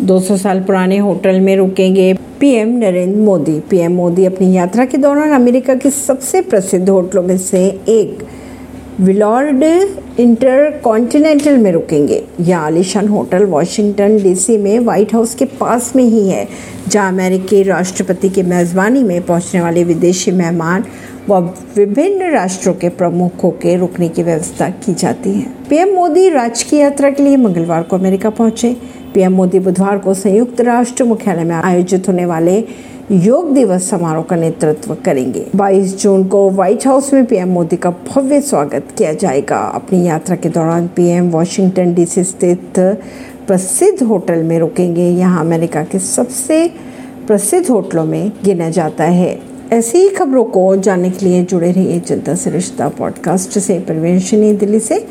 200 साल पुराने होटल में रुकेंगे पीएम नरेंद्र मोदी। पीएम मोदी अपनी यात्रा के दौरान अमेरिका के सबसे प्रसिद्ध होटलों में से एक विलॉर्ड इंटर कॉन्टिनेंटल में रुकेंगे। यह आलिशान होटल वाशिंगटन डीसी में व्हाइट हाउस के पास में ही है, जहाँ अमेरिकी राष्ट्रपति की मेज़बानी में पहुँचने वाले विदेशी मेहमान व विभिन्न राष्ट्रों के प्रमुखों के रुकने की व्यवस्था की जाती है। पीएम मोदी राजकीय यात्रा के लिए मंगलवार को अमेरिका पहुँचे। पीएम मोदी बुधवार को संयुक्त राष्ट्र मुख्यालय में आयोजित होने वाले योग दिवस समारोह का नेतृत्व करेंगे। 22 जून को व्हाइट हाउस में पीएम मोदी का भव्य स्वागत किया जाएगा। अपनी यात्रा के दौरान पीएम वॉशिंगटन डीसी स्थित प्रसिद्ध होटल में रुकेंगे। यहाँ अमेरिका के सबसे प्रसिद्ध होटलों में गिना जाता है। ऐसी ही खबरों को जानने के लिए जुड़े रहिए जनता से रिश्ता पॉडकास्ट से। परवेश दिल्ली से।